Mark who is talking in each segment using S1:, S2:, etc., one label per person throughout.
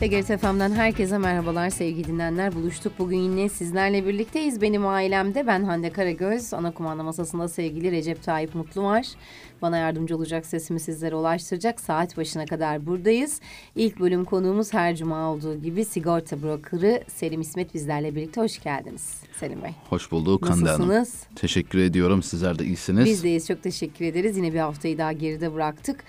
S1: TGRT FM'den herkese merhabalar sevgili dinleyenler. Buluştuk bugün yine sizlerle birlikteyiz. Benim ailemde ben Hande Karagöz. Ana kumanda masasında sevgili Recep Tayyip Mutlu var. Bana yardımcı olacak sesimi sizlere ulaştıracak. Saat başına kadar buradayız. İlk bölüm konuğumuz her cuma olduğu gibi sigorta brokerı Selim İsmet bizlerle birlikte. Hoş geldiniz Selim Bey.
S2: Hoş bulduk Hande Hanım.
S1: Nasılsınız?
S2: Teşekkür ediyorum. Sizler de iyisiniz.
S1: Biz deyiz. Çok teşekkür ederiz. Yine bir haftayı daha geride bıraktık.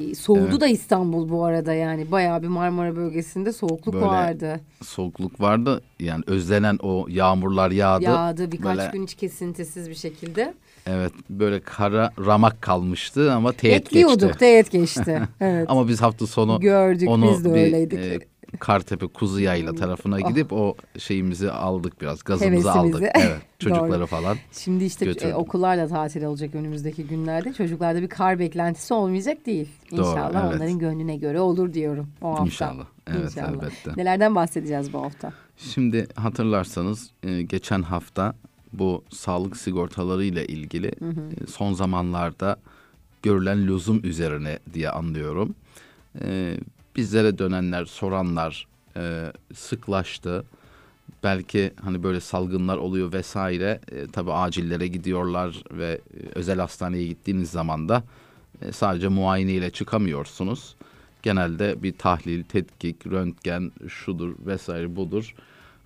S1: Ee, Soğudu
S2: Evet.
S1: da İstanbul bu arada yani. Bayağı bir Marmara bölgesinde soğukluk
S2: Böyle
S1: vardı.
S2: Soğukluk vardı. Yani özlenen o yağmurlar yağdı.
S1: Yağdı birkaç
S2: Böyle-
S1: gün hiç kesintisiz bir şekilde.
S2: Evet böyle kara ramak kalmıştı ama teğet
S1: Bekliyorduk
S2: geçti.
S1: teğet geçti. Evet.
S2: Ama biz hafta sonu
S1: Gördük
S2: onu
S1: biz de
S2: bir
S1: öyleydik.
S2: e, Kartepe Kuzu Yayla tarafına gidip o şeyimizi aldık biraz. Gazımızı
S1: Hevesimizi.
S2: aldık. Evet
S1: Doğru.
S2: çocukları falan.
S1: Şimdi işte
S2: götürdüm.
S1: e, okullar da tatil olacak önümüzdeki günlerde. Çocuklarda bir kar beklentisi olmayacak değil.
S2: Doğru,
S1: İnşallah
S2: evet.
S1: onların gönlüne göre olur diyorum o hafta.
S2: İnşallah. Evet
S1: İnşallah.
S2: elbette.
S1: Nelerden bahsedeceğiz bu hafta?
S2: Şimdi hatırlarsanız e, geçen hafta bu sağlık sigortaları ile ilgili e, son zamanlarda görülen lüzum üzerine diye anlıyorum. E, bizlere dönenler, soranlar e, sıklaştı. Belki hani böyle salgınlar oluyor vesaire. E, tabii acillere gidiyorlar ve e, özel hastaneye gittiğiniz zaman da e, sadece muayene ile çıkamıyorsunuz. Genelde bir tahlil, tetkik, röntgen, şudur vesaire budur.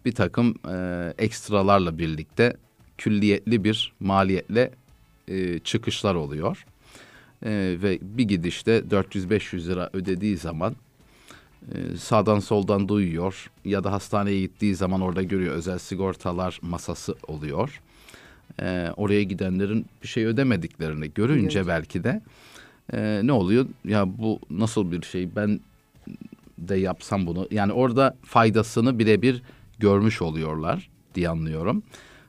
S2: Bir takım e, ekstralarla birlikte külliyetli bir maliyetle e, çıkışlar oluyor. E, ve bir gidişte 400-500 lira ödediği zaman sağdan soldan duyuyor ya da hastaneye gittiği zaman orada görüyor özel sigortalar masası oluyor. E, oraya gidenlerin bir şey ödemediklerini görünce
S1: Görünce.
S2: belki de e, ne oluyor? Ya bu nasıl bir şey? Ben de yapsam bunu. Yani orada faydasını birebir görmüş oluyorlar diye anlıyorum.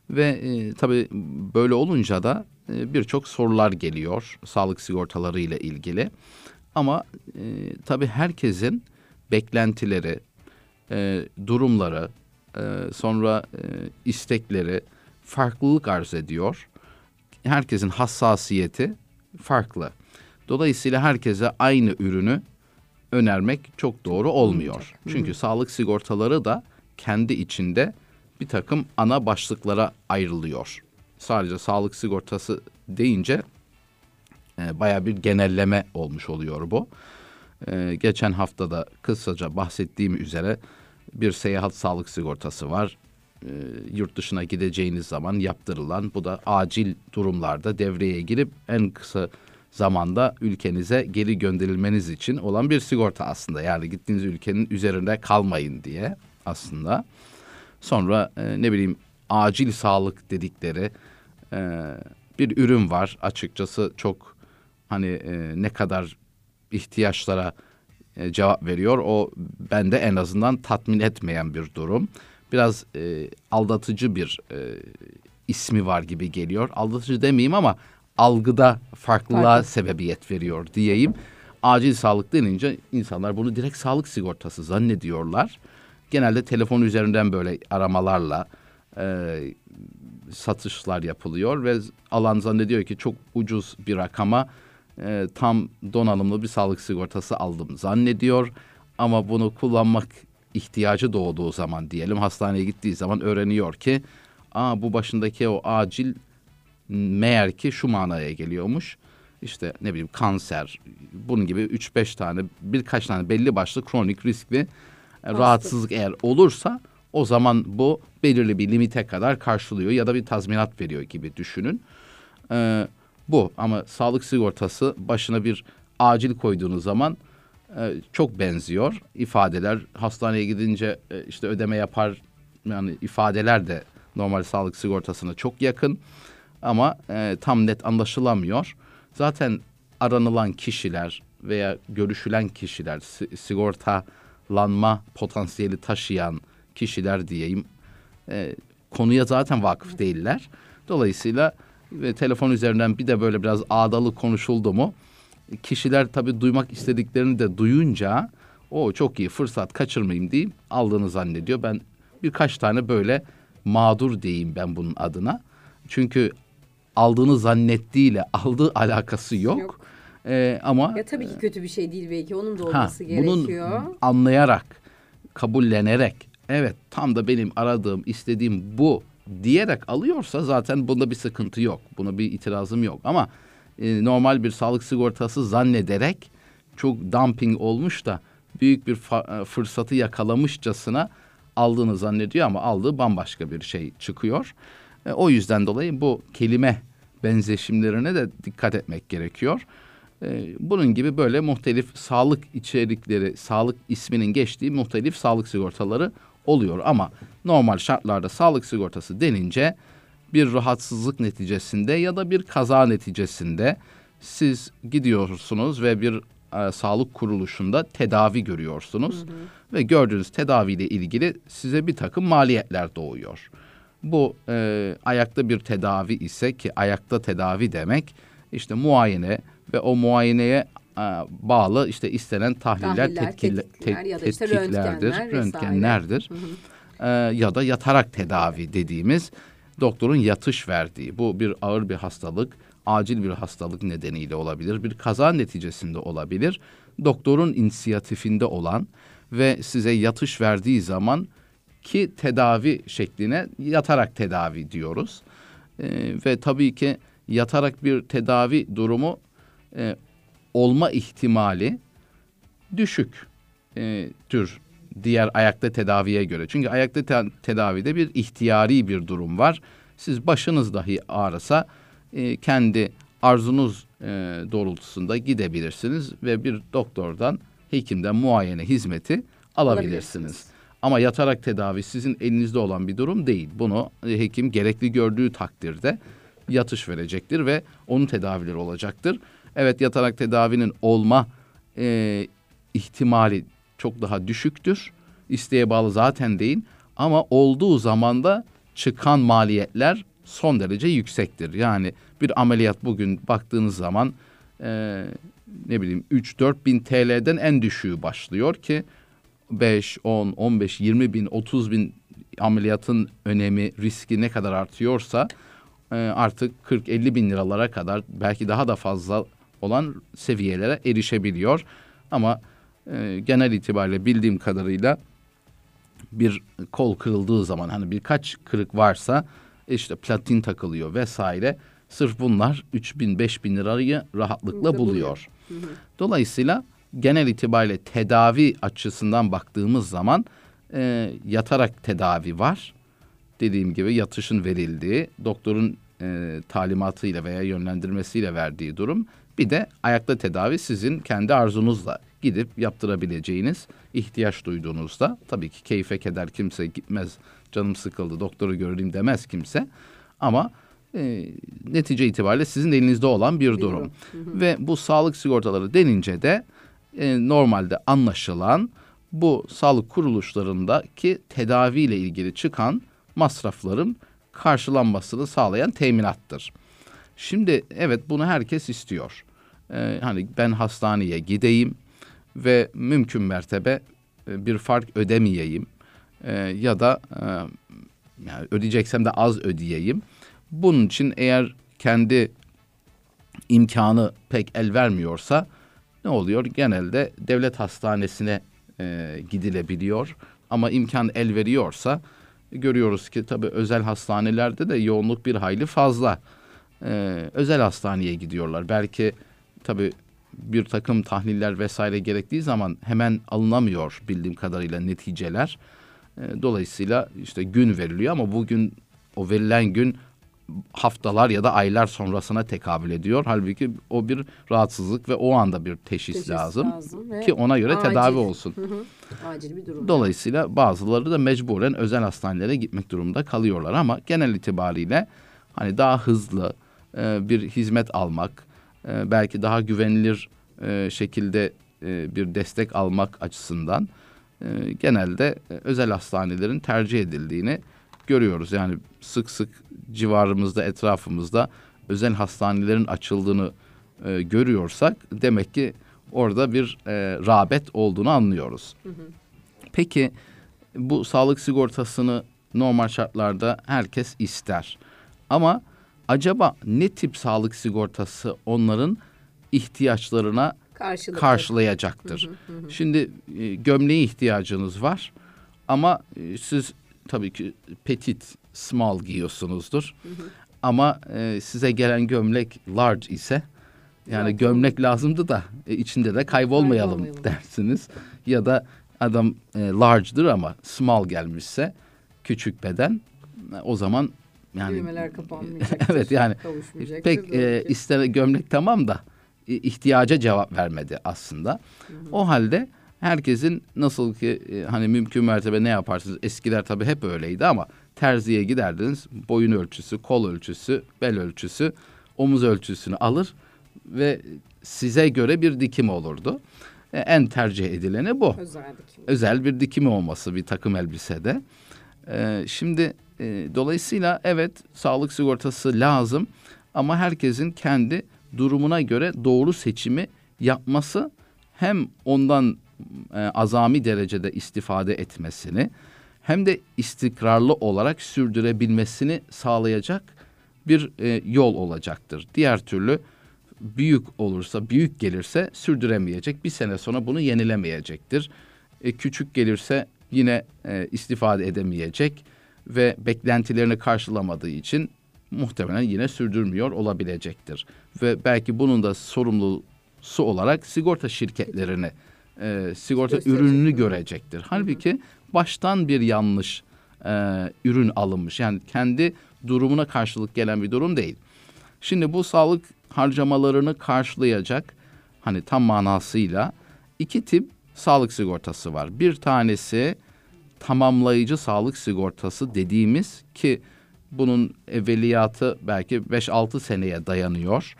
S2: Ve e, tabii böyle olunca da e, birçok sorular geliyor sağlık sigortaları ile ilgili. Ama e, tabii herkesin beklentileri, e, durumları, e, sonra e, istekleri farklılık arz ediyor. Herkesin hassasiyeti farklı. Dolayısıyla herkese aynı ürünü önermek çok doğru olmuyor. Çünkü sağlık sigortaları da kendi içinde bir takım ana başlıklara ayrılıyor. Sadece sağlık sigortası deyince e, baya bir genelleme olmuş oluyor bu. E, geçen haftada kısaca bahsettiğim üzere bir seyahat sağlık sigortası var. E, yurt dışına gideceğiniz zaman yaptırılan bu da acil durumlarda devreye girip en kısa zamanda ülkenize geri gönderilmeniz için olan bir sigorta aslında. Yani gittiğiniz ülkenin üzerinde kalmayın diye aslında. Sonra e, ne bileyim acil sağlık dedikleri e, bir ürün var. Açıkçası çok hani e, ne kadar ihtiyaçlara e, cevap veriyor. O bende en azından tatmin etmeyen bir durum. Biraz e, aldatıcı bir e, ismi var gibi geliyor. Aldatıcı demeyeyim ama algıda farklılığa
S1: Farklı.
S2: sebebiyet veriyor diyeyim. Acil sağlık denince insanlar bunu direkt sağlık sigortası zannediyorlar. Genelde telefon üzerinden böyle aramalarla e, satışlar yapılıyor ve alan zannediyor ki çok ucuz bir rakama e, tam donanımlı bir sağlık sigortası aldım zannediyor. Ama bunu kullanmak ihtiyacı doğduğu zaman diyelim hastaneye gittiği zaman öğreniyor ki Aa, bu başındaki o acil meğer ki şu manaya geliyormuş. İşte ne bileyim kanser, bunun gibi 3-5 tane, birkaç tane belli başlı kronik riskli e, rahatsızlık eğer olursa o zaman bu belirli bir limite kadar karşılıyor ya da bir tazminat veriyor gibi düşünün. Ee, bu ama sağlık sigortası başına bir acil koyduğunuz zaman e, çok benziyor. İfadeler hastaneye gidince e, işte ödeme yapar yani ifadeler de normal sağlık sigortasına çok yakın ama e, tam net anlaşılamıyor. Zaten aranılan kişiler veya görüşülen kişiler si- sigortalanma potansiyeli taşıyan kişiler diyeyim e, konuya zaten vakıf değiller. Dolayısıyla ve telefon üzerinden bir de böyle biraz ağdalı konuşuldu mu kişiler tabii duymak istediklerini de duyunca o çok iyi fırsat kaçırmayayım deyip aldığını zannediyor. Ben birkaç tane böyle mağdur diyeyim ben bunun adına. Çünkü aldığını zannettiğiyle aldığı alakası yok.
S1: Yok.
S2: Ee, ama
S1: Ya tabii ki kötü bir şey değil belki onun da
S2: ha,
S1: olması
S2: bunun
S1: gerekiyor.
S2: anlayarak kabullenerek evet tam da benim aradığım, istediğim bu diyerek alıyorsa zaten bunda bir sıkıntı yok. Buna bir itirazım yok. Ama e, normal bir sağlık sigortası zannederek çok dumping olmuş da büyük bir fa- fırsatı yakalamışçasına aldığını zannediyor ama aldığı bambaşka bir şey çıkıyor. E, o yüzden dolayı bu kelime benzeşimlerine de dikkat etmek gerekiyor. E, bunun gibi böyle muhtelif sağlık içerikleri, sağlık isminin geçtiği muhtelif sağlık sigortaları oluyor. Ama normal şartlarda sağlık sigortası denince bir rahatsızlık neticesinde ya da bir kaza neticesinde siz gidiyorsunuz ve bir e, sağlık kuruluşunda tedavi görüyorsunuz. Hı hı. Ve gördüğünüz tedaviyle ilgili size bir takım maliyetler doğuyor. Bu e, ayakta bir tedavi ise ki ayakta tedavi demek işte muayene ve o muayeneye bağlı işte istenen tahliller, tahliller tetkil, tetkikler, ya da işte tetkiklerdir, röntgenler röntgenlerdir. Hı hı. E, ya da yatarak tedavi dediğimiz doktorun yatış verdiği bu bir ağır bir hastalık acil bir hastalık nedeniyle olabilir, bir kaza neticesinde olabilir. Doktorun inisiyatifinde olan ve size yatış verdiği zaman ki tedavi şekline yatarak tedavi diyoruz. Ee, ve tabii ki yatarak bir tedavi durumu e, olma ihtimali düşük e, tür diğer ayakta tedaviye göre. Çünkü ayakta te- tedavide bir ihtiyari bir durum var. Siz başınız dahi ağrısa e, kendi arzunuz e, doğrultusunda gidebilirsiniz ve bir doktordan, hekimden muayene hizmeti alabilirsiniz. Ama yatarak tedavi sizin elinizde olan bir durum değil. Bunu e, hekim gerekli gördüğü takdirde yatış verecektir ve onun tedavileri olacaktır. Evet yatarak tedavinin olma e, ihtimali çok daha düşüktür. İsteğe bağlı zaten değil ama olduğu zaman da çıkan maliyetler son derece yüksektir. Yani bir ameliyat bugün baktığınız zaman e, ne bileyim 3-4 bin TL'den en düşüğü başlıyor ki 5, 10, 15, 20 bin, 30 bin ameliyatın önemi, riski ne kadar artıyorsa e, artık 40-50 bin liralara kadar belki daha da fazla olan seviyelere erişebiliyor. Ama e, genel itibariyle bildiğim kadarıyla bir kol kırıldığı zaman hani birkaç kırık varsa işte platin takılıyor vesaire. Sırf bunlar 3 bin 5 bin lirayı rahatlıkla buluyor. Dolayısıyla genel itibariyle tedavi açısından baktığımız zaman e, yatarak tedavi var. Dediğim gibi yatışın verildiği, doktorun e, talimatıyla veya yönlendirmesiyle verdiği durum. Bir de ayakta tedavi sizin kendi arzunuzla gidip yaptırabileceğiniz ihtiyaç duyduğunuzda tabii ki keyfe keder kimse gitmez canım sıkıldı doktoru göreyim demez kimse ama e, netice itibariyle sizin elinizde olan bir, durum. Ve bu sağlık sigortaları denince de e, normalde anlaşılan bu sağlık kuruluşlarındaki tedaviyle ilgili çıkan masrafların karşılanmasını sağlayan teminattır. Şimdi evet bunu herkes istiyor. Ee, hani ben hastaneye gideyim ve mümkün mertebe e, bir fark ödemeyeyim e, ya da e, yani ödeyeceksem de az ödeyeyim. Bunun için eğer kendi imkanı pek el vermiyorsa ne oluyor? Genelde devlet hastanesine e, gidilebiliyor ama imkan el veriyorsa görüyoruz ki tabii özel hastanelerde de yoğunluk bir hayli fazla. Ee, özel hastaneye gidiyorlar. Belki tabii bir takım tahliller vesaire gerektiği zaman hemen alınamıyor bildiğim kadarıyla neticeler. E, dolayısıyla işte gün veriliyor ama bugün o verilen gün haftalar ya da aylar sonrasına tekabül ediyor. Halbuki o bir rahatsızlık ve o anda bir teşhis, teşhis lazım, lazım ki ona göre acil. tedavi olsun.
S1: acil bir durum.
S2: Dolayısıyla bazıları da mecburen özel hastanelere gitmek durumunda kalıyorlar ama genel itibariyle hani daha hızlı e, bir hizmet almak, e, belki daha güvenilir e, şekilde e, bir destek almak açısından e, genelde e, özel hastanelerin tercih edildiğini görüyoruz. Yani sık sık civarımızda, etrafımızda özel hastanelerin açıldığını e, görüyorsak demek ki orada bir e, rağbet olduğunu anlıyoruz. Hı hı. Peki bu sağlık sigortasını normal şartlarda herkes ister. Ama acaba ne tip sağlık sigortası onların ihtiyaçlarına karşılayacaktır? Hı hı hı. Şimdi e, gömleğe ihtiyacınız var Ama e, siz tabii ki petit, small giyiyorsunuzdur. Ama e, size gelen gömlek large ise yani
S1: Yok,
S2: gömlek lazımdı da e, içinde de kaybolmayalım,
S1: Kaybolmayalım.
S2: dersiniz. Ya da adam e, large'dır ama small gelmişse küçük beden e, o zaman yani
S1: Düğmeler kapanmayacaktır.
S2: Evet, yani pek e, ister gömlek tamam da e, ihtiyaca cevap vermedi aslında. O halde herkesin nasıl ki e, hani mümkün mertebe ne yaparsınız? Eskiler tabii hep öyleydi ama terziye giderdiniz. Boyun ölçüsü, kol ölçüsü, bel ölçüsü, omuz ölçüsünü alır ve size göre bir dikim olurdu. E, en tercih edileni bu
S1: özel dikim.
S2: özel bir dikimi olması bir takım elbisede. Ee, şimdi e, dolayısıyla evet sağlık sigortası lazım ama herkesin kendi durumuna göre doğru seçimi yapması hem ondan e, azami derecede istifade etmesini hem de istikrarlı olarak sürdürebilmesini sağlayacak bir e, yol olacaktır. Diğer türlü büyük olursa, büyük gelirse sürdüremeyecek. Bir sene sonra bunu yenilemeyecektir. E, küçük gelirse yine e, istifade edemeyecek ve beklentilerini karşılamadığı için muhtemelen yine sürdürmüyor olabilecektir. Ve belki bunun da sorumlusu olarak sigorta şirketlerini, e, sigorta
S1: Gösterecek.
S2: ürününü görecektir. Halbuki baştan bir yanlış e, ürün alınmış. Yani kendi durumuna karşılık gelen bir durum değil. Şimdi bu sağlık harcamalarını karşılayacak hani tam manasıyla iki tip sağlık sigortası var. Bir tanesi tamamlayıcı sağlık sigortası dediğimiz ki bunun evveliyatı belki 5-6 seneye dayanıyor.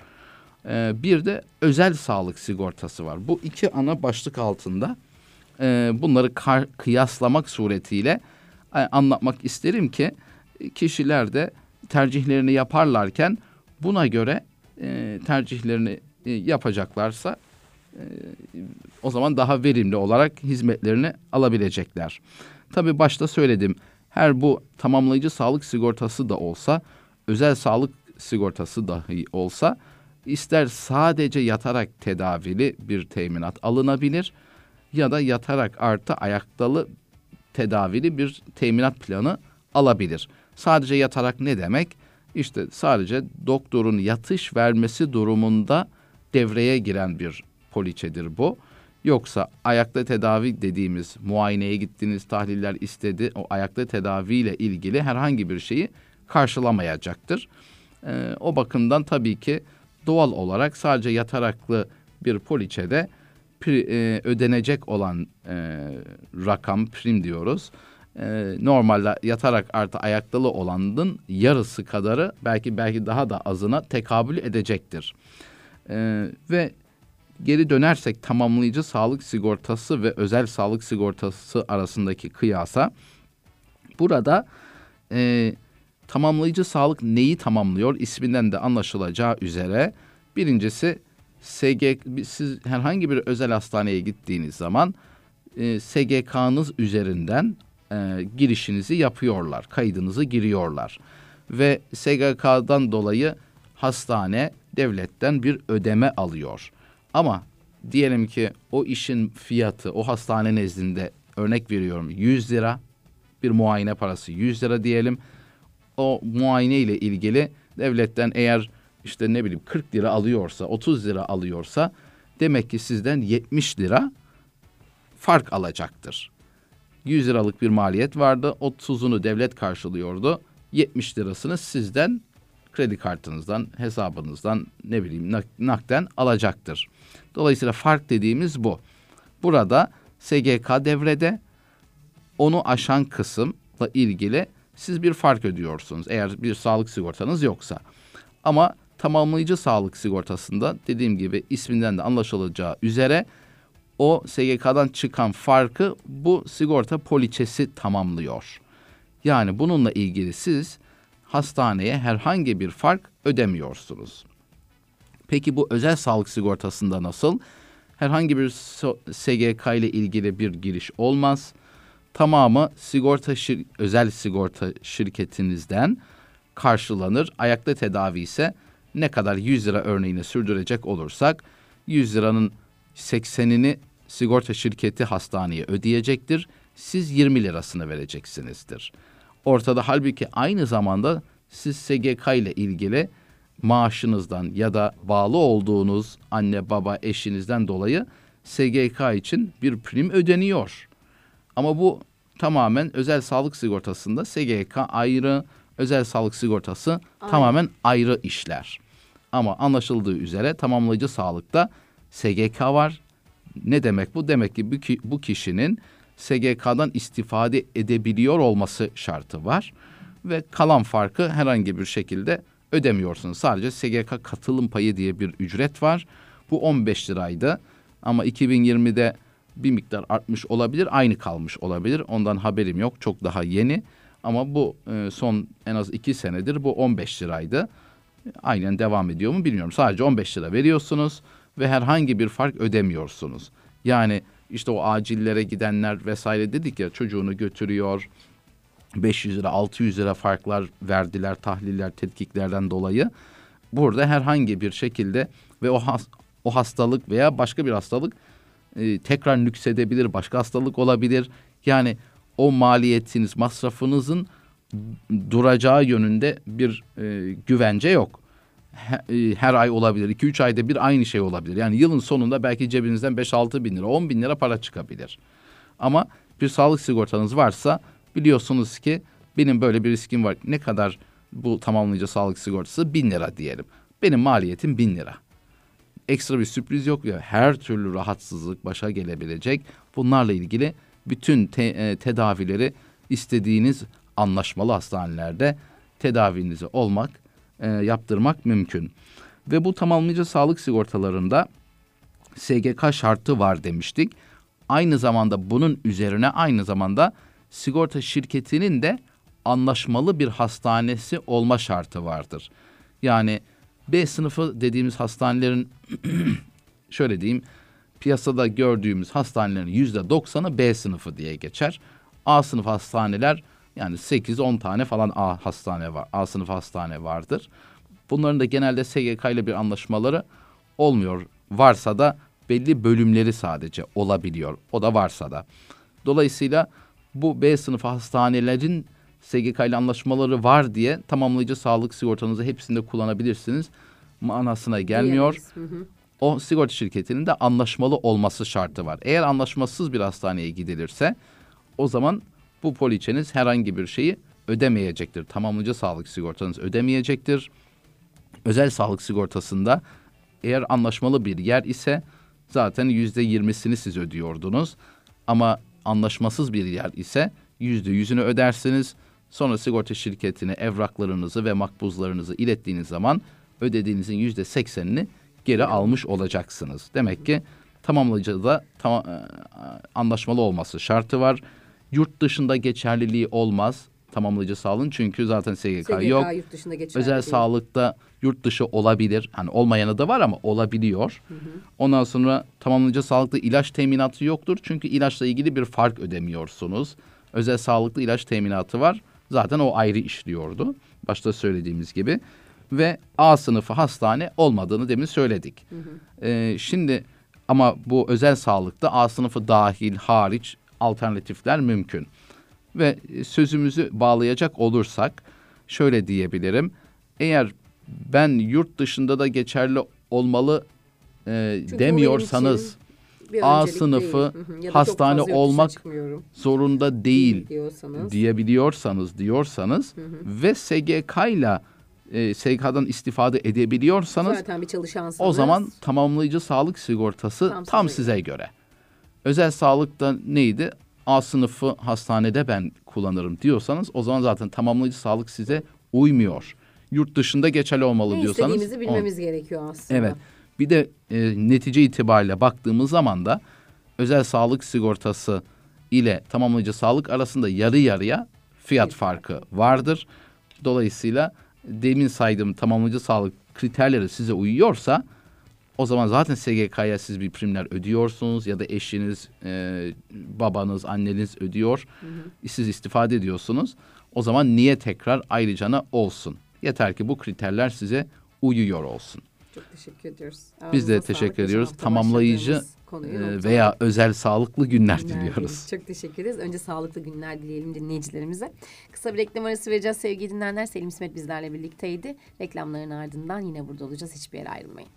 S2: Ee, bir de özel sağlık sigortası var. Bu iki ana başlık altında e, bunları kar- kıyaslamak suretiyle e, anlatmak isterim ki e, kişiler de tercihlerini yaparlarken buna göre e, tercihlerini e, yapacaklarsa e, o zaman daha verimli olarak hizmetlerini alabilecekler. Tabii başta söyledim. Her bu tamamlayıcı sağlık sigortası da olsa, özel sağlık sigortası dahi olsa ister sadece yatarak tedavili bir teminat alınabilir ya da yatarak artı ayaktalı tedavili bir teminat planı alabilir. Sadece yatarak ne demek? İşte sadece doktorun yatış vermesi durumunda devreye giren bir poliçedir bu. Yoksa ayakta tedavi dediğimiz muayeneye gittiniz, tahliller istedi. O ayakta tedaviyle ilgili herhangi bir şeyi karşılamayacaktır. Ee, o bakımdan tabii ki doğal olarak sadece yataraklı bir poliçede pri- e, ödenecek olan e, rakam prim diyoruz. E, normalde yatarak artı ayaktalı olanın yarısı kadarı belki belki daha da azına tekabül edecektir. E, ve geri dönersek tamamlayıcı sağlık sigortası ve özel sağlık sigortası arasındaki kıyasa burada e, tamamlayıcı sağlık neyi tamamlıyor isminden de anlaşılacağı üzere birincisi SG siz herhangi bir özel hastaneye gittiğiniz zaman e, SGK'nız üzerinden e, girişinizi yapıyorlar, kaydınızı giriyorlar ve SGK'dan dolayı hastane devletten bir ödeme alıyor. Ama diyelim ki o işin fiyatı o hastane nezdinde örnek veriyorum 100 lira bir muayene parası 100 lira diyelim. O muayene ile ilgili devletten eğer işte ne bileyim 40 lira alıyorsa 30 lira alıyorsa demek ki sizden 70 lira fark alacaktır. 100 liralık bir maliyet vardı. 30'unu devlet karşılıyordu. 70 lirasını sizden kredi kartınızdan, hesabınızdan ne bileyim nak- nakden alacaktır. Dolayısıyla fark dediğimiz bu. Burada SGK devrede onu aşan kısımla ilgili siz bir fark ödüyorsunuz eğer bir sağlık sigortanız yoksa. Ama tamamlayıcı sağlık sigortasında dediğim gibi isminden de anlaşılacağı üzere o SGK'dan çıkan farkı bu sigorta poliçesi tamamlıyor. Yani bununla ilgili siz hastaneye herhangi bir fark ödemiyorsunuz. Peki bu özel sağlık sigortasında nasıl? Herhangi bir SGK ile ilgili bir giriş olmaz. Tamamı sigorta şir- özel sigorta şirketinizden karşılanır. Ayakta tedavi ise ne kadar 100 lira örneğini sürdürecek olursak 100 liranın 80'ini sigorta şirketi hastaneye ödeyecektir. siz 20 lirasını vereceksinizdir. Ortada halbuki aynı zamanda siz SGK ile ilgili maaşınızdan ya da bağlı olduğunuz anne baba eşinizden dolayı SGK için bir prim ödeniyor. Ama bu tamamen özel sağlık sigortasında SGK ayrı, özel sağlık sigortası
S1: Aynen.
S2: tamamen ayrı işler. Ama anlaşıldığı üzere tamamlayıcı sağlıkta SGK var. Ne demek bu? Demek ki bu, ki, bu kişinin SGK'dan istifade edebiliyor olması şartı var. Ve kalan farkı herhangi bir şekilde ödemiyorsunuz. Sadece SGK katılım payı diye bir ücret var. Bu 15 liraydı. Ama 2020'de bir miktar artmış olabilir, aynı kalmış olabilir. Ondan haberim yok. Çok daha yeni. Ama bu e, son en az iki senedir bu 15 liraydı. Aynen devam ediyor mu bilmiyorum. Sadece 15 lira veriyorsunuz ve herhangi bir fark ödemiyorsunuz. Yani işte o acillere gidenler vesaire dedik ya çocuğunu götürüyor. 500 lira 600 lira farklar verdiler tahliller tetkiklerden dolayı. Burada herhangi bir şekilde ve o has, o hastalık veya başka bir hastalık e, tekrar nüksedebilir, başka hastalık olabilir. Yani o maliyetiniz, masrafınızın duracağı yönünde bir e, güvence yok. E, her ay olabilir, 2-3 ayda bir aynı şey olabilir. Yani yılın sonunda belki cebinizden 5-6 bin lira, 10 bin lira para çıkabilir. Ama bir sağlık sigortanız varsa biliyorsunuz ki benim böyle bir riskim var. Ne kadar bu tamamlayıcı sağlık sigortası? Bin lira diyelim. Benim maliyetim bin lira ekstra bir sürpriz yok ya her türlü rahatsızlık başa gelebilecek. Bunlarla ilgili bütün te, e, tedavileri istediğiniz anlaşmalı hastanelerde tedavinizi olmak, e, yaptırmak mümkün. Ve bu tamamlayıcı sağlık sigortalarında SGK şartı var demiştik. Aynı zamanda bunun üzerine aynı zamanda sigorta şirketinin de anlaşmalı bir hastanesi olma şartı vardır. Yani B sınıfı dediğimiz hastanelerin şöyle diyeyim piyasada gördüğümüz hastanelerin yüzde doksanı B sınıfı diye geçer. A sınıf hastaneler yani 8-10 tane falan A hastane var. A sınıf hastane vardır. Bunların da genelde SGK ile bir anlaşmaları olmuyor. Varsa da belli bölümleri sadece olabiliyor. O da varsa da. Dolayısıyla bu B sınıfı hastanelerin SGK ile anlaşmaları var diye tamamlayıcı sağlık sigortanızı hepsinde kullanabilirsiniz. Manasına gelmiyor. O sigorta şirketinin de anlaşmalı olması şartı var. Eğer anlaşmasız bir hastaneye gidilirse o zaman bu poliçeniz herhangi bir şeyi ödemeyecektir. Tamamlayıcı sağlık sigortanız ödemeyecektir. Özel sağlık sigortasında eğer anlaşmalı bir yer ise zaten yüzde yirmisini siz ödüyordunuz. Ama anlaşmasız bir yer ise yüzde yüzünü ödersiniz. Sonra sigorta şirketine evraklarınızı ve makbuzlarınızı ilettiğiniz zaman ödediğinizin yüzde seksenini geri almış olacaksınız. Demek ki tamamlayıcıda tam, e, anlaşmalı olması şartı var. Yurt dışında geçerliliği olmaz tamamlayıcı sağlığın çünkü zaten SGK,
S1: SGK
S2: yok.
S1: yurt dışında geçerli
S2: Özel
S1: değil.
S2: sağlıkta yurt dışı olabilir. Hani olmayanı da var ama olabiliyor. Ondan sonra tamamlayıcı sağlıkta ilaç teminatı yoktur. Çünkü ilaçla ilgili bir fark ödemiyorsunuz. Özel sağlıklı ilaç teminatı var. Zaten o ayrı işliyordu. Başta söylediğimiz gibi. Ve A sınıfı hastane olmadığını demin söyledik. Ee, şimdi ama bu özel sağlıkta A sınıfı dahil hariç alternatifler mümkün. Ve sözümüzü bağlayacak olursak şöyle diyebilirim. Eğer ben yurt dışında da geçerli olmalı e,
S1: Çünkü
S2: demiyorsanız A sınıfı
S1: değil. Hı hı.
S2: Hastane olmak zorunda değil
S1: diyorsanız.
S2: diyebiliyorsanız diyorsanız ve SGK ile e, SGK'dan istifade edebiliyorsanız
S1: Zaten bir çalışansınız.
S2: o zaman tamamlayıcı sağlık sigortası
S1: Tam
S2: tam,
S1: size
S2: size göre. Özel sağlıkta neydi? A sınıfı hastanede ben kullanırım diyorsanız o zaman zaten tamamlayıcı sağlık size uymuyor. Yurt dışında geçerli olmalı
S1: ne
S2: diyorsanız.
S1: istediğimizi
S2: on-
S1: bilmemiz gerekiyor aslında.
S2: Evet. Bir de e, netice itibariyle baktığımız zaman da özel sağlık sigortası ile tamamlayıcı sağlık arasında yarı yarıya fiyat
S1: Bir
S2: farkı vardır. Dolayısıyla demin saydığım tamamlayıcı sağlık kriterleri size uyuyorsa o zaman zaten SGK'ya siz bir primler ödüyorsunuz ya da eşiniz, e, babanız, anneniz ödüyor. Siz istifade ediyorsunuz. O zaman niye tekrar ayrıcana olsun? Yeter ki bu kriterler size uyuyor olsun.
S1: Çok teşekkür ediyoruz.
S2: Biz de
S1: Ağzınıza
S2: teşekkür ediyoruz. Tamamlayıcı e, veya özel sağlıklı günler
S1: Günler
S2: diliyoruz.
S1: Çok teşekkür ederiz. Önce sağlıklı günler dileyelim dinleyicilerimize. Kısa bir reklam arası vereceğiz sevgili dinleyenler. Selim İsmet bizlerle birlikteydi. Reklamların ardından yine burada olacağız. Hiçbir yere ayrılmayın.